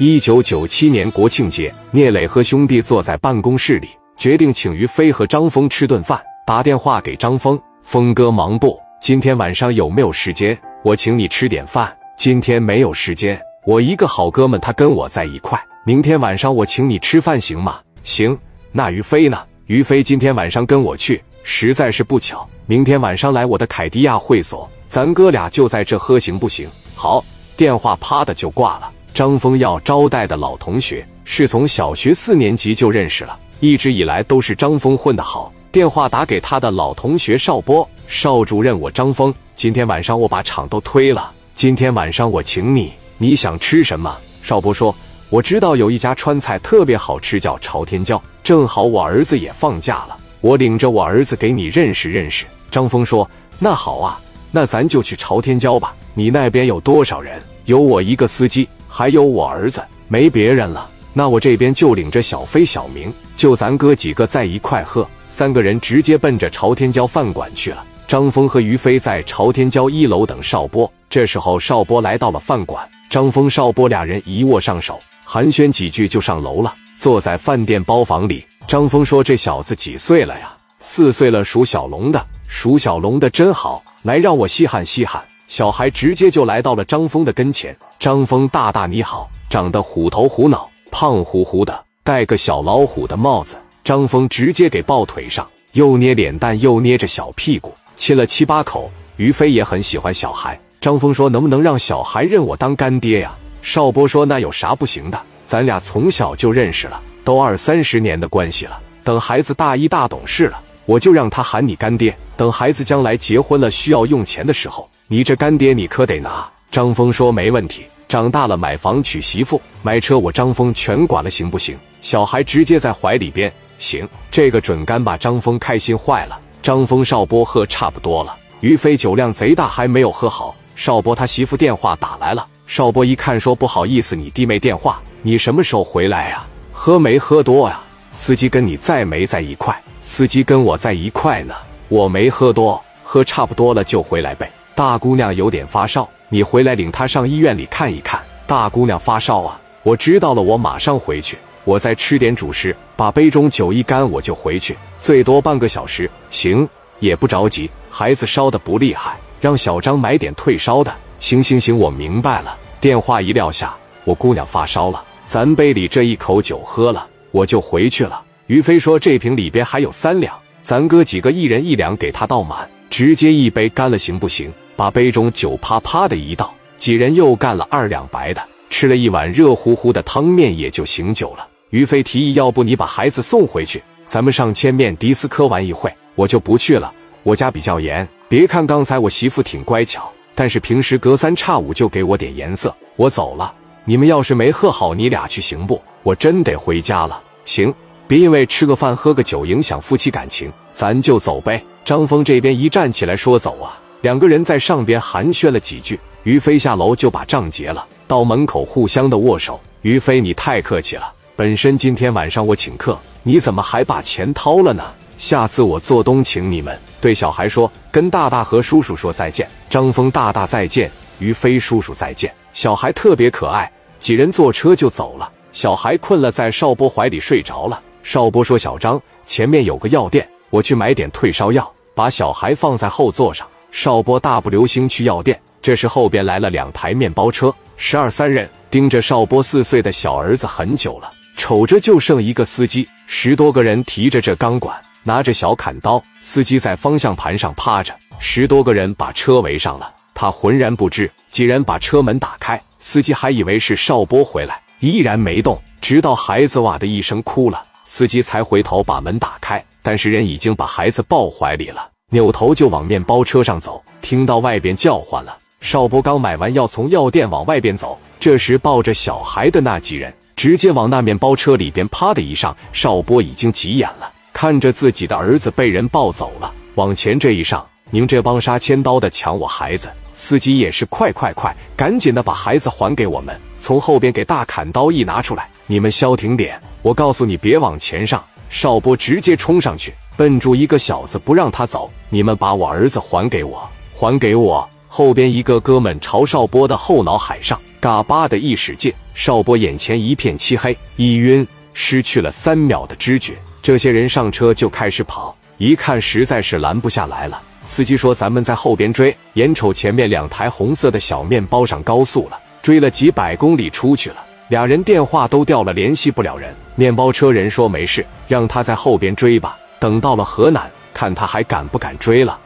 一九九七年国庆节，聂磊和兄弟坐在办公室里，决定请于飞和张峰吃顿饭。打电话给张峰：“峰哥忙不？今天晚上有没有时间？我请你吃点饭。”“今天没有时间，我一个好哥们，他跟我在一块。明天晚上我请你吃饭，行吗？”“行。”“那于飞呢？”“于飞今天晚上跟我去。实在是不巧，明天晚上来我的凯迪亚会所，咱哥俩就在这喝，行不行？”“好。”电话啪的就挂了。张峰要招待的老同学是从小学四年级就认识了，一直以来都是张峰混得好。电话打给他的老同学邵波，邵主任，我张峰，今天晚上我把厂都推了，今天晚上我请你，你想吃什么？邵波说，我知道有一家川菜特别好吃，叫朝天椒，正好我儿子也放假了，我领着我儿子给你认识认识。张峰说，那好啊，那咱就去朝天椒吧。你那边有多少人？有我一个司机。还有我儿子，没别人了。那我这边就领着小飞、小明，就咱哥几个在一块喝。三个人直接奔着朝天椒饭馆去了。张峰和于飞在朝天椒一楼等邵波。这时候邵波来到了饭馆，张峰、邵波俩人一握上手，寒暄几句就上楼了。坐在饭店包房里，张峰说：“这小子几岁了呀？四岁了，属小龙的，属小龙的真好。来，让我稀罕稀罕。”小孩直接就来到了张峰的跟前。张峰大大你好，长得虎头虎脑，胖乎乎的，戴个小老虎的帽子。张峰直接给抱腿上，又捏脸蛋，又捏着小屁股，亲了七八口。于飞也很喜欢小孩。张峰说：“能不能让小孩认我当干爹呀？”邵波说：“那有啥不行的？咱俩从小就认识了，都二三十年的关系了。等孩子大一大懂事了，我就让他喊你干爹。等孩子将来结婚了需要用钱的时候。”你这干爹，你可得拿。张峰说没问题。长大了买房娶媳妇买车，我张峰全管了，行不行？小孩直接在怀里边，行。这个准干把张峰开心坏了。张峰、少波喝差不多了，于飞酒量贼大，还没有喝好。少波他媳妇电话打来了，少波一看说不好意思，你弟妹电话，你什么时候回来呀？喝没喝多呀？司机跟你在没在一块？司机跟我在一块呢，我没喝多，喝差不多了就回来呗。大姑娘有点发烧，你回来领她上医院里看一看。大姑娘发烧啊，我知道了，我马上回去。我再吃点主食，把杯中酒一干，我就回去，最多半个小时。行，也不着急。孩子烧的不厉害，让小张买点退烧的。行行行，我明白了。电话一撂下，我姑娘发烧了，咱杯里这一口酒喝了，我就回去了。于飞说：“这瓶里边还有三两，咱哥几个一人一两，给他倒满，直接一杯干了，行不行？”把杯中酒啪啪的一倒，几人又干了二两白的，吃了一碗热乎乎的汤面，也就醒酒了。于飞提议，要不你把孩子送回去，咱们上千面迪斯科玩一会，我就不去了。我家比较严，别看刚才我媳妇挺乖巧，但是平时隔三差五就给我点颜色。我走了，你们要是没喝好，你俩去行不？我真得回家了。行，别因为吃个饭喝个酒影响夫妻感情，咱就走呗。张峰这边一站起来说走啊。两个人在上边寒暄了几句，于飞下楼就把账结了，到门口互相的握手。于飞，你太客气了，本身今天晚上我请客，你怎么还把钱掏了呢？下次我做东请你们。对小孩说，跟大大和叔叔说再见。张峰大大再见，于飞叔叔再见。小孩特别可爱，几人坐车就走了。小孩困了，在邵波怀里睡着了。邵波说：“小张，前面有个药店，我去买点退烧药。”把小孩放在后座上。邵波大步流星去药店，这时后边来了两台面包车，十二三人盯着邵波四岁的小儿子很久了，瞅着就剩一个司机，十多个人提着这钢管，拿着小砍刀，司机在方向盘上趴着，十多个人把车围上了，他浑然不知。几人把车门打开，司机还以为是邵波回来，依然没动，直到孩子哇的一声哭了，司机才回头把门打开，但是人已经把孩子抱怀里了。扭头就往面包车上走，听到外边叫唤了。邵波刚买完药，从药店往外边走，这时抱着小孩的那几人直接往那面包车里边啪的一上。邵波已经急眼了，看着自己的儿子被人抱走了，往前这一上，你们这帮杀千刀的抢我孩子！司机也是快快快，赶紧的把孩子还给我们！从后边给大砍刀一拿出来，你们消停点！我告诉你，别往前上！邵波直接冲上去。笨住一个小子不让他走，你们把我儿子还给我，还给我！后边一个哥们朝邵波的后脑海上嘎巴的一使劲，邵波眼前一片漆黑，一晕，失去了三秒的知觉。这些人上车就开始跑，一看实在是拦不下来了。司机说：“咱们在后边追。”眼瞅前面两台红色的小面包上高速了，追了几百公里出去了，俩人电话都掉了，联系不了人。面包车人说：“没事，让他在后边追吧。”等到了河南，看他还敢不敢追了。